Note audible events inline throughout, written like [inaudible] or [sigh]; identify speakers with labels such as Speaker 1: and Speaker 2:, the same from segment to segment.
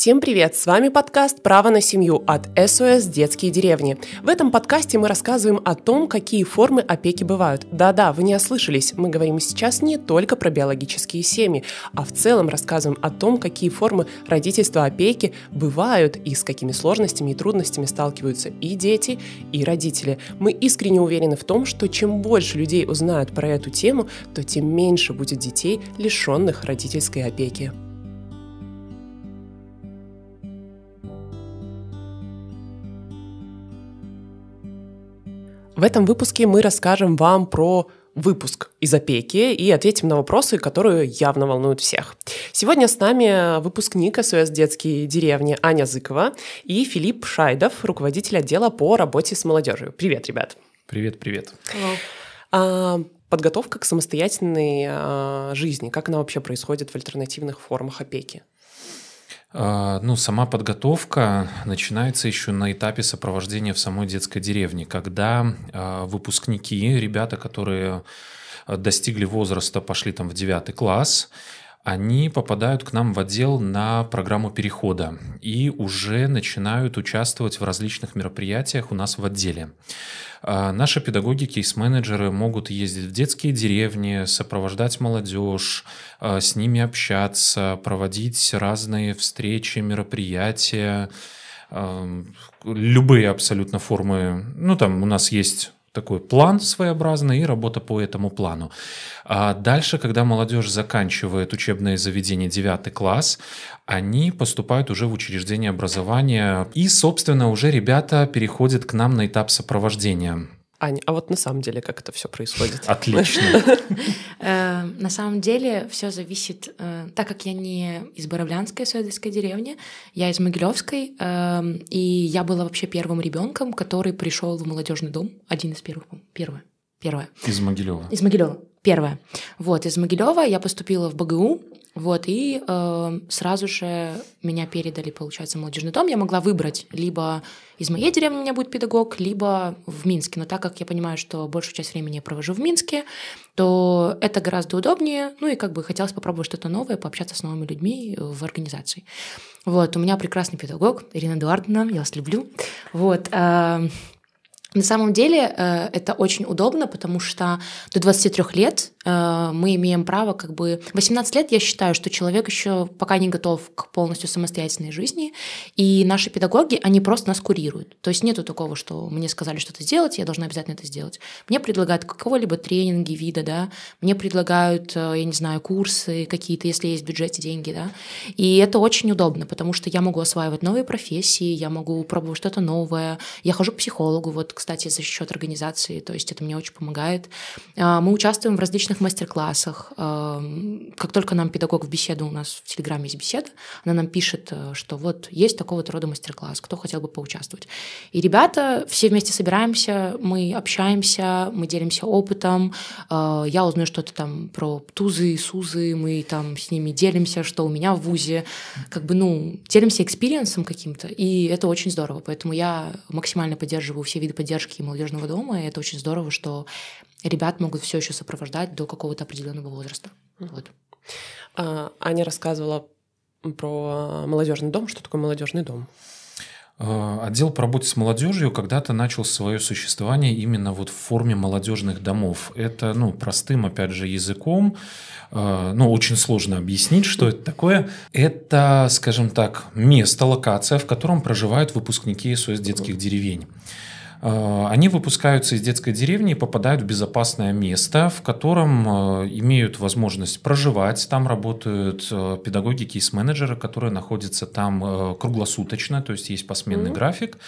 Speaker 1: Всем привет! С вами подкаст «Право на семью» от СОС «Детские деревни». В этом подкасте мы рассказываем о том, какие формы опеки бывают. Да-да, вы не ослышались, мы говорим сейчас не только про биологические семьи, а в целом рассказываем о том, какие формы родительства опеки бывают и с какими сложностями и трудностями сталкиваются и дети, и родители. Мы искренне уверены в том, что чем больше людей узнают про эту тему, то тем меньше будет детей, лишенных родительской опеки. В этом выпуске мы расскажем вам про выпуск из опеки и ответим на вопросы, которые явно волнуют всех. Сегодня с нами выпускник СОС «Детские деревни» Аня Зыкова и Филипп Шайдов, руководитель отдела по работе с молодежью. Привет, ребят.
Speaker 2: Привет, привет.
Speaker 1: А, подготовка к самостоятельной а, жизни, как она вообще происходит в альтернативных формах опеки?
Speaker 2: А, ну, сама подготовка начинается еще на этапе сопровождения в самой детской деревне, когда а, выпускники, ребята, которые достигли возраста, пошли там в девятый класс, они попадают к нам в отдел на программу перехода и уже начинают участвовать в различных мероприятиях у нас в отделе. А, наши педагоги, кейс-менеджеры могут ездить в детские деревни, сопровождать молодежь, а, с ними общаться, проводить разные встречи, мероприятия, любые абсолютно формы. Ну, там у нас есть такой план своеобразный и работа по этому плану. А дальше, когда молодежь заканчивает учебное заведение 9 класс, они поступают уже в учреждение образования. И, собственно, уже ребята переходят к нам на этап сопровождения.
Speaker 1: Аня, а вот на самом деле как это все происходит?
Speaker 2: Отлично. [laughs]
Speaker 3: Э, на самом деле все зависит, э, так как я не из Боровлянской Суэдельской деревни, я из Могилевской, эм, и я была вообще первым ребенком, который пришел в молодежный дом, один из первых, первое, первое.
Speaker 2: Из Могилева.
Speaker 3: Из Могилева, первое. Вот, из Могилева я поступила в БГУ, вот, и э, сразу же меня передали, получается, в молодежный дом. Я могла выбрать либо из моей деревни у меня будет педагог, либо в Минске. Но так как я понимаю, что большую часть времени я провожу в Минске, то это гораздо удобнее. Ну и как бы хотелось попробовать что-то новое, пообщаться с новыми людьми в организации. Вот, у меня прекрасный педагог Ирина Эдуардовна, я вас люблю. Вот, э, на самом деле э, это очень удобно, потому что до 23 лет э, мы имеем право как бы... 18 лет я считаю, что человек еще пока не готов к полностью самостоятельной жизни, и наши педагоги, они просто нас курируют. То есть нету такого, что мне сказали что-то сделать, я должна обязательно это сделать. Мне предлагают какого-либо тренинги, вида, да, мне предлагают, э, я не знаю, курсы какие-то, если есть в бюджете деньги, да, и это очень удобно, потому что я могу осваивать новые профессии, я могу пробовать что-то новое, я хожу к психологу, вот кстати, за счет организации, то есть это мне очень помогает. А, мы участвуем в различных мастер-классах. А, как только нам педагог в беседу, у нас в Телеграме есть беседа, она нам пишет, э, что вот есть такого-то рода мастер-класс, кто хотел бы поучаствовать. И ребята все вместе собираемся, мы общаемся, мы делимся опытом, а, я узнаю что-то там про тузы, сузы, мы там с ними делимся, что у меня в ВУЗе, как бы, ну, делимся экспириенсом каким-то, и это очень здорово, поэтому я максимально поддерживаю все виды поддержки поддержки молодежного дома, и это очень здорово, что ребят могут все еще сопровождать до какого-то определенного возраста. Вот.
Speaker 1: А, Аня рассказывала про молодежный дом. Что такое молодежный дом?
Speaker 2: А, отдел по работе с молодежью когда-то начал свое существование именно вот в форме молодежных домов. Это, ну, простым, опять же, языком, а, ну, очень сложно объяснить, что это такое. Это, скажем так, место, локация, в котором проживают выпускники СОС детских деревень. Э, они выпускаются из детской деревни и попадают в безопасное место, в котором э, имеют возможность проживать. Там работают э, педагоги, кейс-менеджеры, которые находятся там круглосуточно, то есть есть посменный mm-hmm. график.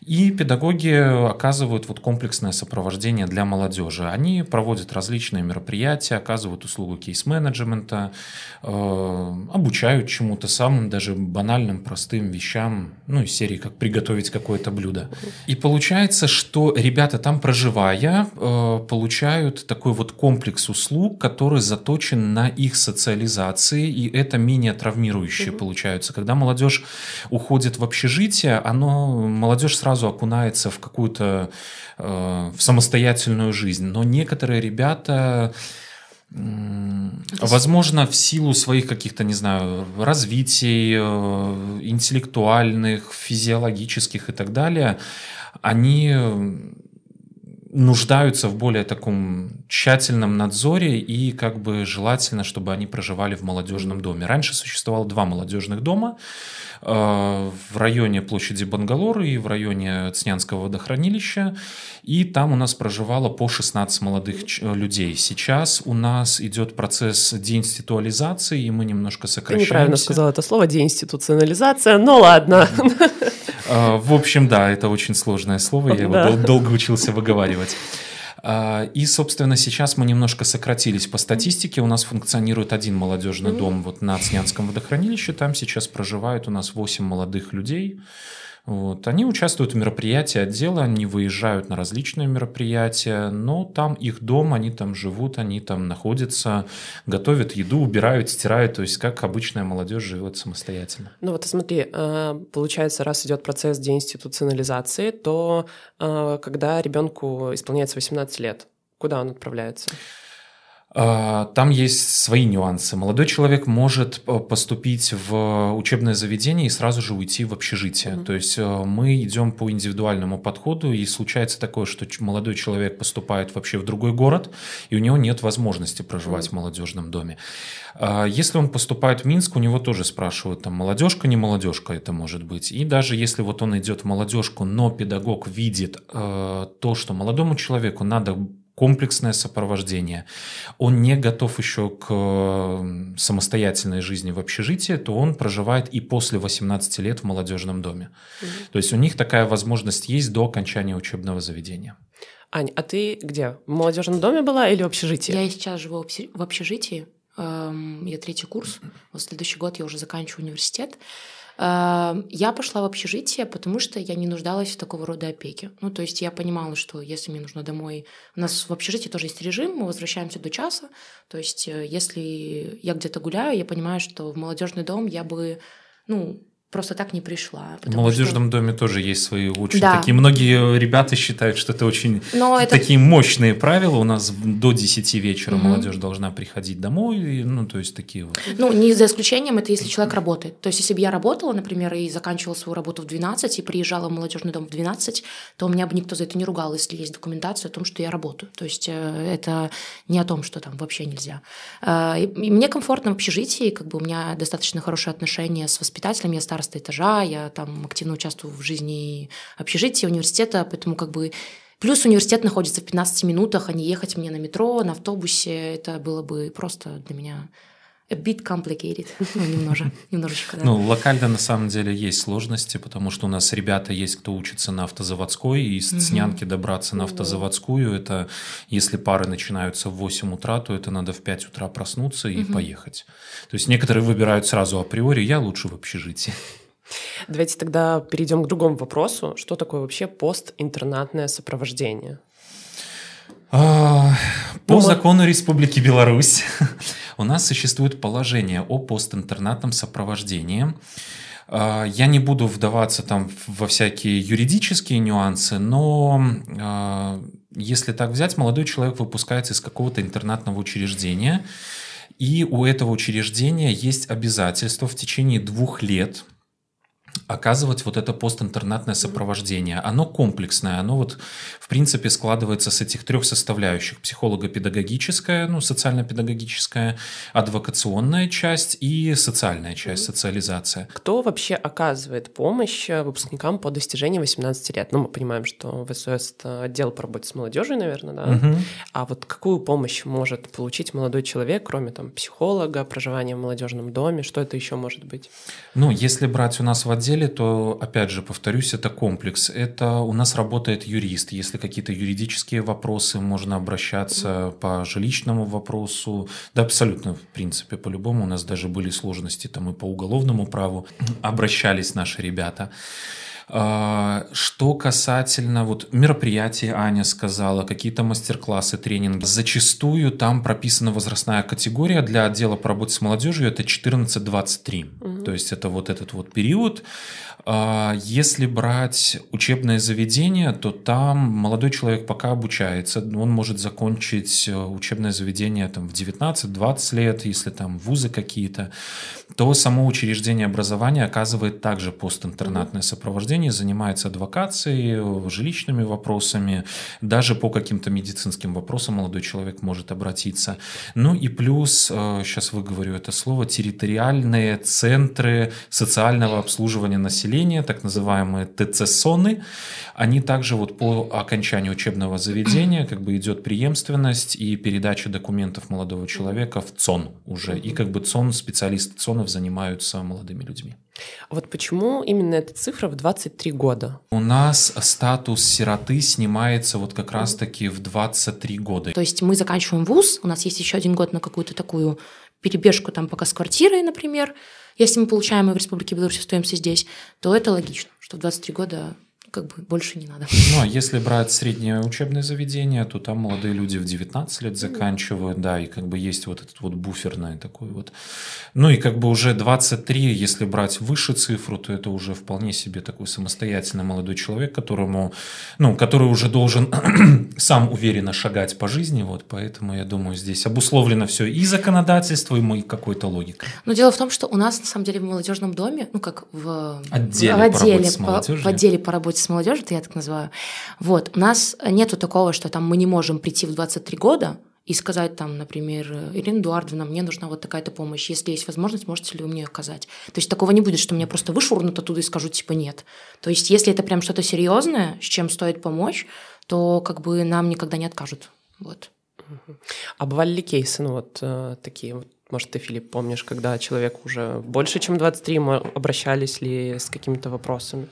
Speaker 2: И педагоги оказывают вот комплексное сопровождение для молодежи. Они проводят различные мероприятия, оказывают услугу кейс-менеджмента, э, обучают чему-то самым даже банальным, простым вещам, ну, из серии, как приготовить какое-то блюдо. И получается, что ребята там, проживая, э, получают такой вот комплекс услуг, который заточен на их социализации, и это менее травмирующие mm получаются. Когда молодежь уходит в общежитие, оно, молодежь сразу окунается в какую-то э, в самостоятельную жизнь. Но некоторые ребята Возможно, в силу своих каких-то, не знаю, развитий, э, интеллектуальных, физиологических и так далее, они нуждаются в более таком тщательном надзоре и как бы желательно, чтобы они проживали в молодежном доме. Раньше существовало два молодежных дома э, в районе площади Бангалор и в районе Цнянского водохранилища. И там у нас проживало по 16 молодых людей. Сейчас у нас идет процесс деинституализации, и мы немножко сокращаемся.
Speaker 1: Ты неправильно сказал это слово, деинституционализация, но ладно.
Speaker 2: А, в общем, да, это очень сложное слово, я его долго учился выговаривать. А, и, собственно, сейчас мы немножко сократились по статистике. У нас функционирует один молодежный дом вот на Цнянском водохранилище. Там сейчас проживает у нас 8 молодых людей. Вот. Они участвуют в мероприятии отдела, они выезжают на различные мероприятия, но там их дом, они там живут, они там находятся, готовят еду, убирают, стирают, то есть как обычная молодежь живет самостоятельно.
Speaker 1: Ну вот смотри, э, получается, раз идет процесс деинституционализации, то э, когда ребенку исполняется 18 лет, куда он отправляется?
Speaker 2: А, там есть свои нюансы. Молодой человек может э, поступить в учебное заведение и сразу же уйти в общежитие. Mm-hmm. То есть э, мы идем по индивидуальному подходу, и случается такое, что молодой человек поступает вообще в другой город, и у него нет возможности проживать mm-hmm. в молодежном доме. А, если он поступает в Минск, у него тоже спрашивают, там, молодежка, не молодежка это может быть. И даже если вот он идет в молодежку, но педагог видит э, то, что молодому человеку надо комплексное сопровождение, он не готов еще к самостоятельной жизни в общежитии, то он проживает и после 18 лет в молодежном доме. Угу. То есть у них такая возможность есть до окончания учебного заведения.
Speaker 1: Ань, а ты где? В молодежном доме была или в общежитии?
Speaker 3: Я сейчас живу в общежитии. Эм, я третий курс. Вот следующий год я уже заканчиваю университет. Эм, я пошла в общежитие, потому что я не нуждалась в такого рода опеке. Ну, то есть я понимала, что если мне нужно домой... У нас в общежитии тоже есть режим, мы возвращаемся до часа. То есть э, если я где-то гуляю, я понимаю, что в молодежный дом я бы ну, просто так не пришла.
Speaker 2: В молодежном что... доме тоже есть свои очень да. такие. Многие ребята считают, что это очень Но [laughs] такие это... мощные правила. У нас до 10 вечера угу. молодежь должна приходить домой. И, ну, то есть такие вот.
Speaker 3: Ну, не за исключением, это если человек работает. То есть, если бы я работала, например, и заканчивала свою работу в 12 и приезжала в молодежный дом в 12, то у меня бы никто за это не ругал, если есть документация о том, что я работаю. То есть, э, это не о том, что там вообще нельзя. Э, и мне комфортно в общежитии, как бы у меня достаточно хорошие отношения с воспитателем, я староста староста этажа, я там активно участвую в жизни общежития, университета, поэтому как бы Плюс университет находится в 15 минутах, а не ехать мне на метро, на автобусе. Это было бы просто для меня a bit complicated, ну, немножко, немножечко, да.
Speaker 2: Ну, локально на самом деле есть сложности, потому что у нас ребята есть, кто учится на автозаводской, и из Цнянки добраться на автозаводскую, это если пары начинаются в 8 утра, то это надо в 5 утра проснуться и поехать. То есть некоторые выбирают сразу априори, я лучше в общежитии.
Speaker 1: Давайте тогда перейдем к другому вопросу. Что такое вообще постинтернатное сопровождение?
Speaker 2: А, по закону Республики Беларусь [laughs] у нас существует положение о постинтернатном сопровождении. А, я не буду вдаваться там во всякие юридические нюансы, но а, если так взять, молодой человек выпускается из какого-то интернатного учреждения, и у этого учреждения есть обязательство в течение двух лет – оказывать вот это постинтернатное сопровождение. Оно комплексное, оно вот в принципе складывается с этих трех составляющих. Психолого-педагогическая, ну, социально-педагогическая, адвокационная часть и социальная часть, социализация.
Speaker 1: Кто вообще оказывает помощь э, выпускникам по достижении 18 лет? Ну, мы понимаем, что в СОС это отдел по работе с молодежью, наверное, да? Угу. А вот какую помощь может получить молодой человек, кроме там психолога, проживания в молодежном доме? Что это еще может быть?
Speaker 2: Ну, если брать у нас в отделе деле, то, опять же, повторюсь, это комплекс. Это у нас работает юрист. Если какие-то юридические вопросы, можно обращаться по жилищному вопросу. Да, абсолютно, в принципе, по-любому. У нас даже были сложности там и по уголовному праву. Обращались наши ребята. А, что касательно вот мероприятий, Аня сказала, какие-то мастер-классы, тренинги, зачастую там прописана возрастная категория для отдела по работе с молодежью, это 14-23. Угу. То есть это вот этот вот период. А, если брать учебное заведение, то там молодой человек пока обучается, он может закончить э, учебное заведение там, в 19-20 лет, если там вузы какие-то, то само учреждение образования оказывает также постинтернатное сопровождение, занимается адвокацией, жилищными вопросами, даже по каким-то медицинским вопросам молодой человек может обратиться. Ну и плюс, сейчас э, выговорю это слово, территориальные центры социального обслуживания населения населения, так называемые ТЦСОНы, они также вот по окончанию учебного заведения как бы идет преемственность и передача документов молодого человека в ЦОН уже. И как бы ЦОН, специалисты ЦОНов занимаются молодыми людьми.
Speaker 1: Вот почему именно эта цифра в 23 года?
Speaker 2: У нас статус сироты снимается вот как раз-таки в 23 года.
Speaker 3: То есть мы заканчиваем вуз, у нас есть еще один год на какую-то такую перебежку там пока с квартирой, например, если мы получаем и в Республике Беларусь остаемся здесь, то это логично, что в 23 года как бы больше не надо.
Speaker 2: Ну, а если брать среднее учебное заведение, то там молодые люди в 19 лет заканчивают, да, и как бы есть вот этот вот буферный такой вот. Ну, и как бы уже 23, если брать выше цифру, то это уже вполне себе такой самостоятельный молодой человек, которому, ну, который уже должен [clears throat] сам уверенно шагать по жизни, вот, поэтому я думаю, здесь обусловлено все и законодательством, и какой-то логикой.
Speaker 3: Но дело в том, что у нас, на самом деле, в молодежном доме, ну, как в
Speaker 2: отделе,
Speaker 3: в отделе
Speaker 2: по,
Speaker 3: по, в отделе по работе с молодежью, это я так называю. Вот, у нас нету такого, что там мы не можем прийти в 23 года и сказать там, например, Ирина Эдуардовна, мне нужна вот такая-то помощь, если есть возможность, можете ли вы мне оказать. То есть такого не будет, что меня просто вышвырнут оттуда и скажут типа нет. То есть если это прям что-то серьезное, с чем стоит помочь, то как бы нам никогда не откажут. Вот.
Speaker 1: А бывали ли кейсы, ну вот э, такие вот может, ты, Филипп, помнишь, когда человек уже больше, чем 23, мы обращались ли с какими-то вопросами?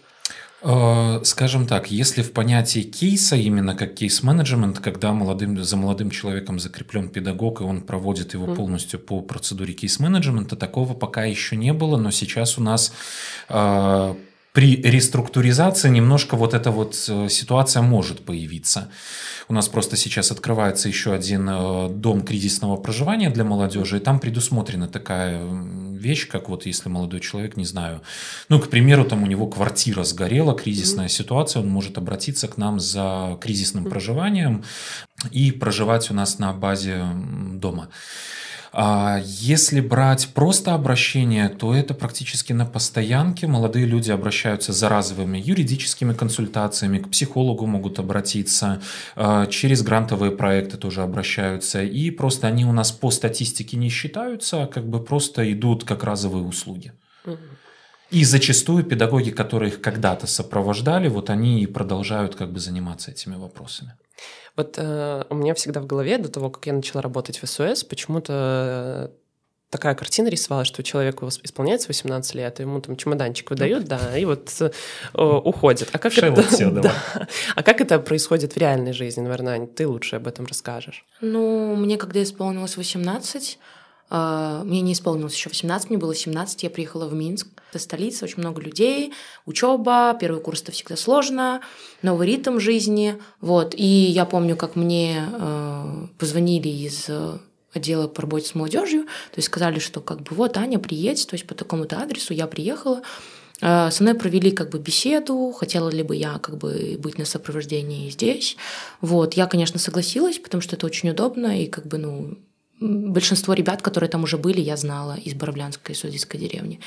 Speaker 2: Э, скажем так, если в понятии кейса, именно как кейс-менеджмент, когда молодым, за молодым человеком закреплен педагог, и он проводит его полностью по процедуре кейс-менеджмента, такого пока еще не было, но сейчас у нас э, при реструктуризации немножко вот эта вот э, ситуация может появиться. У нас просто сейчас открывается еще один э, дом кризисного проживания для молодежи, и там предусмотрена такая вещь, как вот если молодой человек, не знаю, ну, к примеру, там у него квартира сгорела, кризисная ситуация, он может обратиться к нам за кризисным проживанием и проживать у нас на базе дома. А если брать просто обращение, то это практически на постоянке. Молодые люди обращаются за разовыми юридическими консультациями, к психологу могут обратиться, а, через грантовые проекты тоже обращаются. И просто они у нас по статистике не считаются, а как бы просто идут как разовые услуги. И зачастую педагоги, которые их когда-то сопровождали, вот они и продолжают как бы заниматься этими вопросами.
Speaker 1: Вот э, у меня всегда в голове до того, как я начала работать в СОС, почему-то такая картина рисовалась, что человеку исполняется 18 лет, ему там чемоданчик выдают, да, и вот э, уходит. А как, это, все, [laughs] да. а как это происходит в реальной жизни? Наверное, ты лучше об этом расскажешь.
Speaker 3: Ну, мне когда исполнилось 18, а, мне не исполнилось еще 18, мне было 17, я приехала в Минск. Это столица, очень много людей, учеба, первый курс это всегда сложно, новый ритм жизни. Вот. И я помню, как мне э, позвонили из отдела по работе с молодежью, то есть сказали, что как бы вот Аня, приедь, то есть по такому-то адресу я приехала, а, со мной провели как бы беседу, хотела ли бы я как бы быть на сопровождении здесь. Вот, я, конечно, согласилась, потому что это очень удобно и как бы, ну, большинство ребят, которые там уже были, я знала из Боровлянской судейской деревни.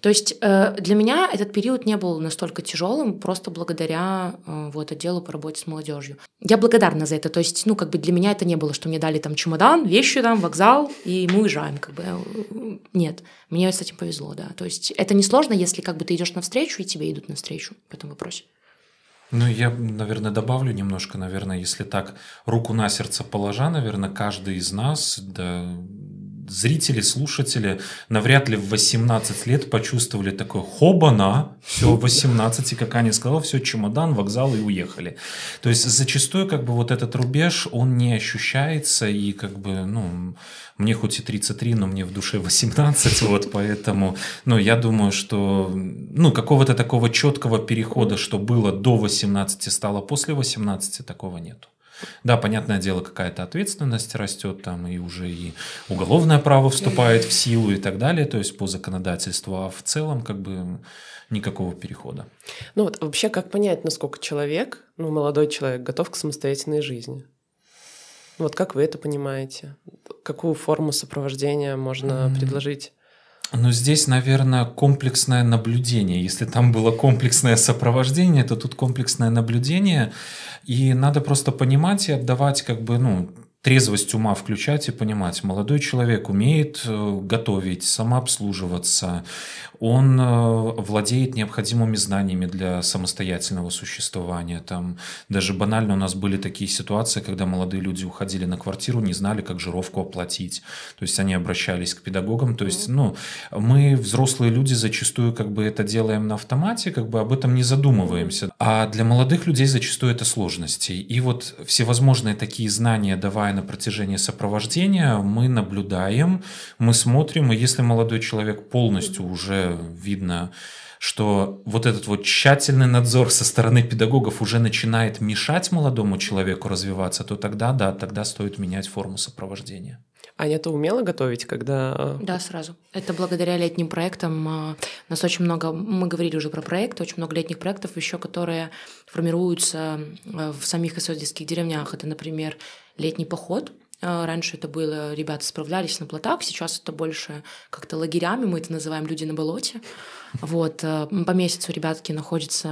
Speaker 3: То есть э, для меня этот период не был настолько тяжелым, просто благодаря э, вот отделу по работе с молодежью. Я благодарна за это. То есть, ну, как бы для меня это не было, что мне дали там чемодан, вещи там, вокзал, и мы уезжаем, как бы. Нет, мне с этим повезло, да. То есть это несложно, если как бы ты идешь навстречу, и тебе идут навстречу в этом вопросе.
Speaker 2: Ну, я, наверное, добавлю немножко, наверное, если так руку на сердце положа, наверное, каждый из нас, да, зрители, слушатели навряд ли в 18 лет почувствовали такое хобана, все, 18, и как Аня сказала, все, чемодан, вокзал и уехали. То есть зачастую как бы вот этот рубеж, он не ощущается, и как бы, ну, мне хоть и 33, но мне в душе 18, вот поэтому, ну, я думаю, что, ну, какого-то такого четкого перехода, что было до 18, стало после 18, такого нету. Да, понятное дело, какая-то ответственность растет там, и уже и уголовное право вступает в силу и так далее, то есть по законодательству, а в целом как бы никакого перехода.
Speaker 1: Ну вот вообще как понять, насколько человек, ну молодой человек, готов к самостоятельной жизни? Вот как вы это понимаете? Какую форму сопровождения можно mm-hmm. предложить?
Speaker 2: Ну, здесь, наверное, комплексное наблюдение. Если там было комплексное сопровождение, то тут комплексное наблюдение. И надо просто понимать и отдавать как бы, ну, трезвость ума включать и понимать. Молодой человек умеет э, готовить, самообслуживаться, он э, владеет необходимыми знаниями для самостоятельного существования. Там даже банально у нас были такие ситуации, когда молодые люди уходили на квартиру, не знали, как жировку оплатить. То есть они обращались к педагогам. То есть, ну, мы, взрослые люди, зачастую как бы это делаем на автомате, как бы об этом не задумываемся. А для молодых людей зачастую это сложности. И вот всевозможные такие знания, давая на протяжении сопровождения, мы наблюдаем, мы смотрим, и если молодой человек полностью уже видно, что вот этот вот тщательный надзор со стороны педагогов уже начинает мешать молодому человеку развиваться, то тогда, да, тогда стоит менять форму сопровождения.
Speaker 1: Аня, ты умела готовить, когда...
Speaker 3: Э, да, сразу. Это благодаря летним проектам. Э, у нас очень много, мы говорили уже про проекты, очень много летних проектов еще, которые формируются э, в самих исодских деревнях. Это, например, летний поход – а, раньше это было, ребята справлялись на плотах, сейчас это больше как-то лагерями, мы это называем «люди на болоте». Вот, э, по месяцу ребятки находятся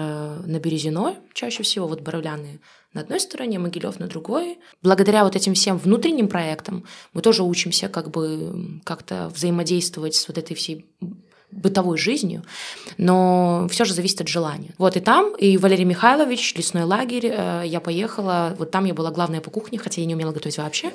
Speaker 3: на Березиной, чаще всего, вот Боровляны на одной стороне, Могилев на другой. Благодаря вот этим всем внутренним проектам мы тоже учимся как бы как-то взаимодействовать с вот этой всей бытовой жизнью, но все же зависит от желания. Вот и там, и Валерий Михайлович, лесной лагерь, э, я поехала, вот там я была главная по кухне, хотя я не умела готовить вообще,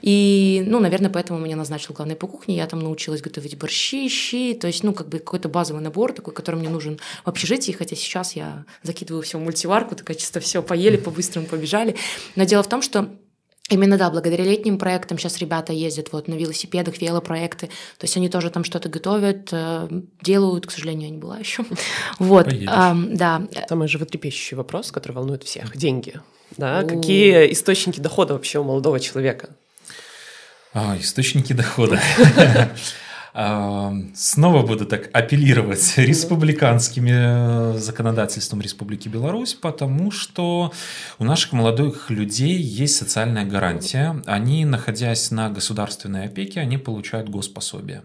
Speaker 3: и, ну, наверное, поэтому меня назначил главной по кухне, я там научилась готовить борщи, щи, то есть, ну, как бы какой-то базовый набор такой, который мне нужен в общежитии, хотя сейчас я закидываю все в мультиварку, такая чисто все поели, по-быстрому побежали, но дело в том, что Именно, да, благодаря летним проектам сейчас ребята ездят вот на велосипедах, велопроекты, то есть они тоже там что-то готовят, э, делают, к сожалению, я не была еще. [laughs] Вот, а, да.
Speaker 1: Самый животрепещущий вопрос, который волнует всех – деньги. Да, какие источники дохода вообще у молодого человека?
Speaker 2: А, источники дохода. [laughs] [laughs] снова буду так апеллировать республиканскими э, законодательством Республики Беларусь, потому что у наших молодых людей есть социальная гарантия. Они, находясь на государственной опеке, они получают госпособие.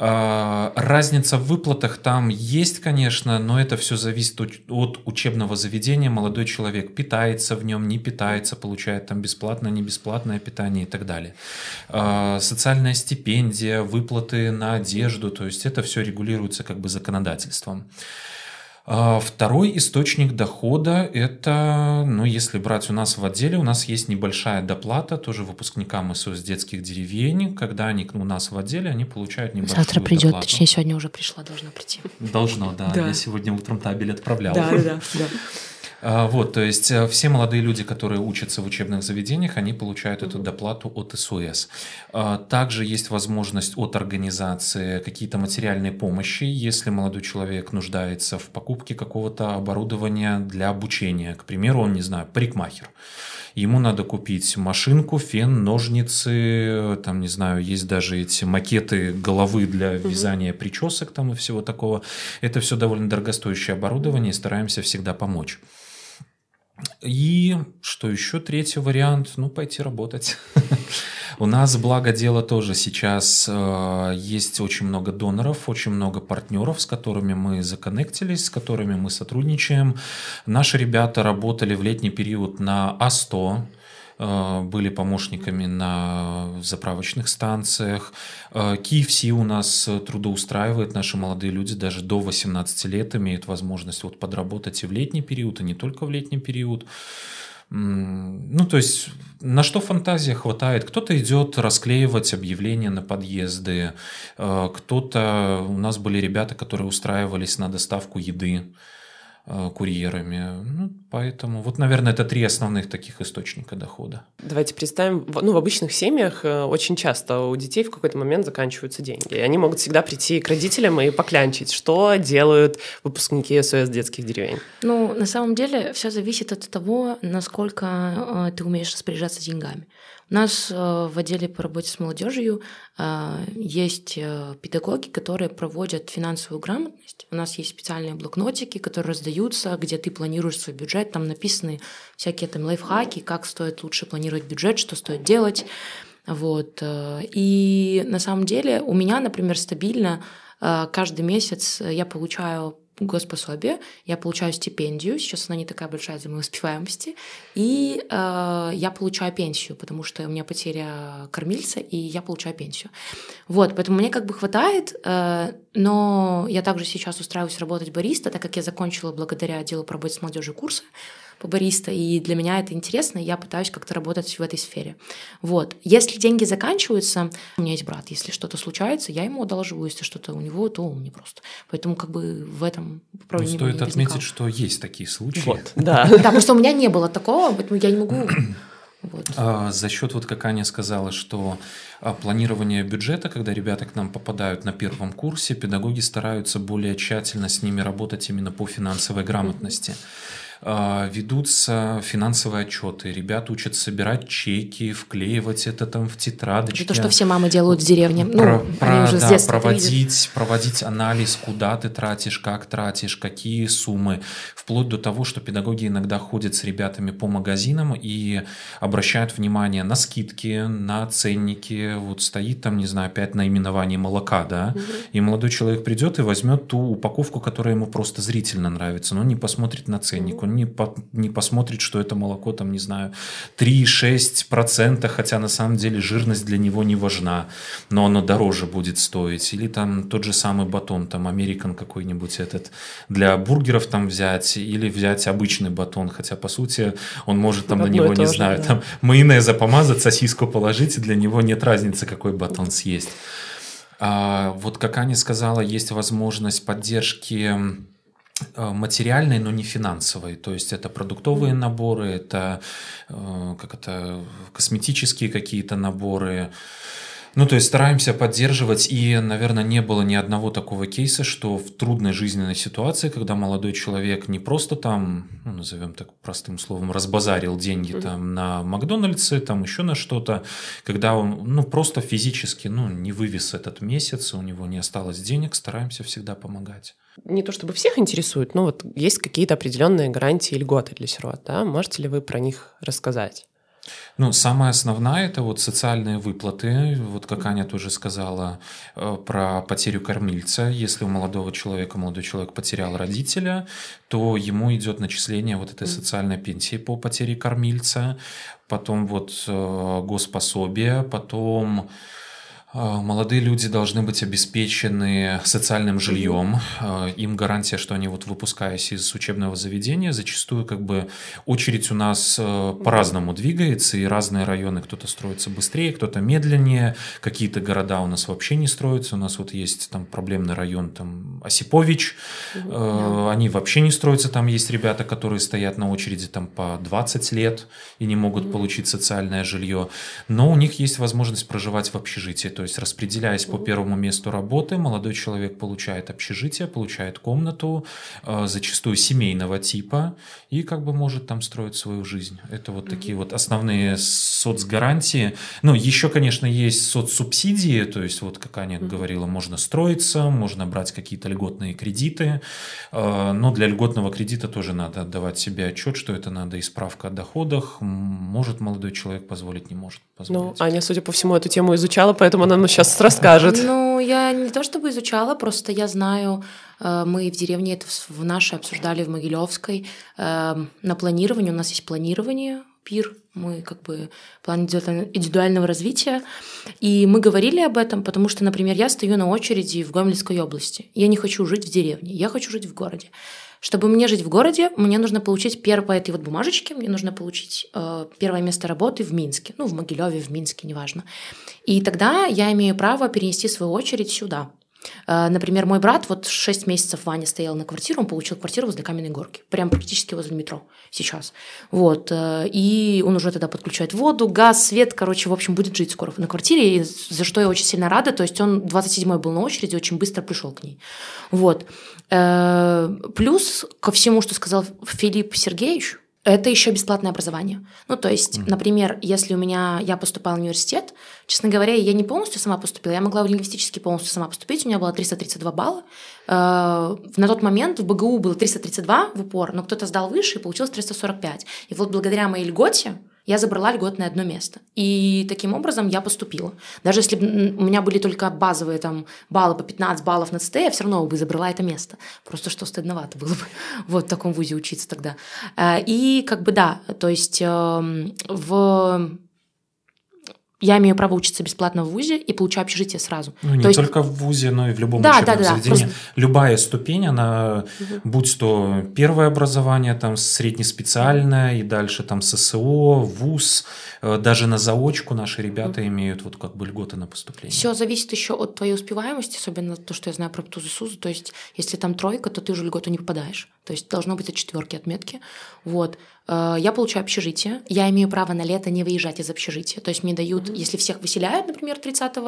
Speaker 2: А, разница в выплатах там есть, конечно, но это все зависит от учебного заведения. Молодой человек питается в нем, не питается, получает там бесплатное, не бесплатное питание и так далее. А, социальная стипендия, выплаты на одежду, то есть это все регулируется как бы законодательством. А второй источник дохода – это, ну, если брать у нас в отделе, у нас есть небольшая доплата тоже выпускникам СОС детских деревень. Когда они у нас в отделе, они получают небольшую
Speaker 3: Завтра придет, доплату. точнее, сегодня уже пришла, должна прийти.
Speaker 2: Должно, да. да. Я сегодня утром табель отправлял.
Speaker 1: Да, да, да.
Speaker 2: А, вот, то есть э, все молодые люди, которые учатся в учебных заведениях, они получают эту доплату от СОС. А, также есть возможность от организации какие-то материальные помощи, если молодой человек нуждается в покупке какого-то оборудования для обучения. К примеру, он, не знаю, парикмахер ему надо купить машинку, фен, ножницы, там, не знаю, есть даже эти макеты головы для вязания причесок там и всего такого. Это все довольно дорогостоящее оборудование, и стараемся всегда помочь. И что еще третий вариант? Ну, пойти работать. [laughs] У нас, благо дело, тоже сейчас э, есть очень много доноров, очень много партнеров, с которыми мы законнектились, с которыми мы сотрудничаем. Наши ребята работали в летний период на А100, Э, были помощниками на заправочных станциях. KFC э, у нас трудоустраивает, наши молодые люди даже до 18 лет имеют возможность вот подработать и в летний период, и не только в летний период. Ну, то есть на что фантазия хватает? Кто-то идет расклеивать объявления на подъезды, э, кто-то... У нас были ребята, которые устраивались на доставку еды Э, курьерами. Ну, поэтому вот, наверное, это три основных таких источника дохода.
Speaker 1: Давайте представим, ну, в обычных семьях э, очень часто у детей в какой-то момент заканчиваются деньги. И они могут всегда прийти к родителям и поклянчить, что делают выпускники СОС детских деревень.
Speaker 3: Ну, на самом деле, все зависит от того, насколько э, ты умеешь распоряжаться деньгами. У нас э, в отделе по работе с молодежью э, есть э, педагоги, которые проводят финансовую грамотность. У нас есть специальные блокнотики, которые раздаются, где ты планируешь свой бюджет. Там написаны всякие там лайфхаки, как стоит лучше планировать бюджет, что стоит делать. Вот. И на самом деле у меня, например, стабильно каждый месяц я получаю госпособие, я получаю стипендию, сейчас она не такая большая за моей успеваемости, и э, я получаю пенсию, потому что у меня потеря кормильца, и я получаю пенсию. Вот, поэтому мне как бы хватает, э, но я также сейчас устраиваюсь работать бариста, так как я закончила благодаря отделу по работе с молодежью курсы, по бариста, и для меня это интересно, и я пытаюсь как-то работать в этой сфере. Вот. Если деньги заканчиваются, у меня есть брат, если что-то случается, я ему одолжу, если что-то у него, то он мне просто. Поэтому как бы в этом
Speaker 2: ну, Стоит отметить, что есть такие случаи.
Speaker 1: Вот, [laughs] да.
Speaker 3: Да, потому что у меня не было такого, поэтому я не могу [clears throat]
Speaker 2: вот. А, за счет, вот как Аня сказала, что а, планирование бюджета, когда ребята к нам попадают на первом курсе, педагоги стараются более тщательно с ними работать именно по финансовой грамотности. Mm-hmm ведутся финансовые отчеты, ребята учат собирать чеки, вклеивать это там в тетрадочки.
Speaker 3: Это то, что все мамы делают в деревне.
Speaker 2: Ну, про, про, уже да, проводить, проводить анализ, куда ты тратишь, как тратишь, какие суммы, вплоть до того, что педагоги иногда ходят с ребятами по магазинам и обращают внимание на скидки, на ценники. Вот стоит там, не знаю, опять наименование молока, да, угу. и молодой человек придет и возьмет ту упаковку, которая ему просто зрительно нравится, но не посмотрит на ценник. Угу он не, по, не посмотрит, что это молоко, там, не знаю, 3-6%, хотя на самом деле жирность для него не важна, но оно дороже будет стоить. Или там тот же самый батон, там, американ какой-нибудь этот, для бургеров там взять, или взять обычный батон, хотя, по сути, он может там Одно на него, не же, знаю, да. там майонеза помазать, сосиску положить, и для него нет разницы, какой батон съесть. А, вот как Аня сказала, есть возможность поддержки материальной, но не финансовой. То есть это продуктовые наборы, это э, как это косметические какие-то наборы, ну, то есть стараемся поддерживать, и, наверное, не было ни одного такого кейса, что в трудной жизненной ситуации, когда молодой человек не просто там, ну, назовем так простым словом, разбазарил деньги mm-hmm. там на Макдональдсе, там еще на что-то, когда он, ну, просто физически, ну, не вывез этот месяц, у него не осталось денег, стараемся всегда помогать.
Speaker 1: Не то чтобы всех интересует, но вот есть какие-то определенные гарантии и льготы для сирот, да? Можете ли вы про них рассказать?
Speaker 2: Ну, самая основная это вот социальные выплаты. Вот как Аня тоже сказала э, про потерю кормильца. Если у молодого человека, молодой человек потерял родителя, то ему идет начисление вот этой социальной пенсии по потере кормильца, потом вот э, госпособие, потом молодые люди должны быть обеспечены социальным жильем. А, им гарантия, что они вот выпускаясь из учебного заведения, зачастую как бы очередь у нас э, по-разному двигается, и разные районы кто-то строится быстрее, кто-то медленнее, какие-то города у нас вообще не строятся. У нас вот есть там проблемный район, там Осипович, mm они вообще не строятся, там есть ребята, которые стоят на очереди там по 20 лет и не могут получить социальное жилье, но у них есть возможность проживать в общежитии то есть распределяясь по первому месту работы, молодой человек получает общежитие, получает комнату, э, зачастую семейного типа, и как бы может там строить свою жизнь. Это вот такие вот основные соцгарантии. Ну, еще, конечно, есть соцсубсидии, то есть вот, как Аня говорила, можно строиться, можно брать какие-то льготные кредиты, э, но для льготного кредита тоже надо отдавать себе отчет, что это надо и справка о доходах. Может молодой человек позволить, не может позволить.
Speaker 1: Ну, Аня, судя по всему, эту тему изучала, поэтому нам сейчас расскажет.
Speaker 3: Ну, я не то чтобы изучала, просто я знаю, э, мы в деревне это в нашей обсуждали в Могилевской. Э, на планировании, у нас есть планирование, ПИР, мы как бы план индивидуального развития. И мы говорили об этом, потому что, например, я стою на очереди в Гомельской области. Я не хочу жить в деревне, я хочу жить в городе. Чтобы мне жить в городе, мне нужно получить первое этой вот бумажечки, мне нужно получить э, первое место работы в Минске, ну, в Могилеве, в Минске, неважно. И тогда я имею право перенести свою очередь сюда. Э, например, мой брат, вот 6 месяцев Ваня стоял на квартиру, он получил квартиру возле Каменной горки, прям практически возле метро сейчас. Вот. Э, и он уже тогда подключает воду, газ, свет, короче, в общем, будет жить скоро на квартире, за что я очень сильно рада. То есть он 27-й был на очереди, очень быстро пришел к ней. Вот. Э, плюс ко всему, что сказал Филипп Сергеевич, это еще бесплатное образование. Ну, то есть, mm-hmm. например, если у меня я поступала в университет, честно говоря, я не полностью сама поступила, я могла в лингвистически полностью сама поступить, у меня было 332 балла. Э, на тот момент в БГУ было 332 в упор, но кто-то сдал выше и получилось 345. И вот благодаря моей льготе я забрала льготное одно место. И таким образом я поступила. Даже если бы у меня были только базовые там баллы по 15 баллов на ЦТ, я все равно бы забрала это место. Просто что стыдновато было бы [laughs] вот в таком вузе учиться тогда. Э, и как бы да, то есть эм, в я имею право учиться бесплатно в ВУЗе и получаю общежитие сразу.
Speaker 2: Ну, не
Speaker 3: то
Speaker 2: только есть... в ВУЗе, но и в любом да, учебном да, да, заведении. Просто... Любая ступень, она, угу. будь то первое образование, там среднеспециальное и дальше там ССО, ВУЗ, э, даже на заочку наши ребята угу. имеют вот как бы льготы на поступление.
Speaker 3: Все зависит еще от твоей успеваемости, особенно то, что я знаю про ПТУЗ и СУЗ. То есть, если там тройка, то ты уже льготу не попадаешь. То есть, должно быть от четверки отметки. Вот. Э, я получаю общежитие, я имею право на лето не выезжать из общежития. То есть мне дают, mm-hmm. если всех выселяют, например, 30 э,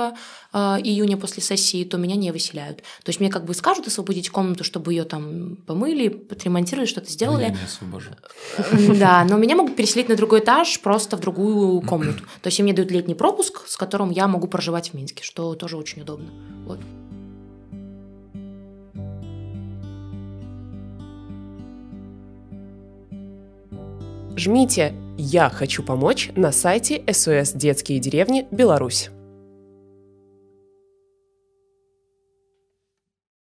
Speaker 3: июня после сессии, то меня не выселяют. То есть мне как бы скажут освободить комнату, чтобы ее там помыли, подремонтировали, что-то сделали. Я
Speaker 2: не освобожу.
Speaker 3: Да, но меня могут переселить на другой этаж, просто в другую комнату. То есть мне дают летний пропуск, с которым я могу проживать в Минске, что тоже очень удобно. Вот.
Speaker 1: Жмите «Я хочу помочь» на сайте СОС «Детские деревни. Беларусь».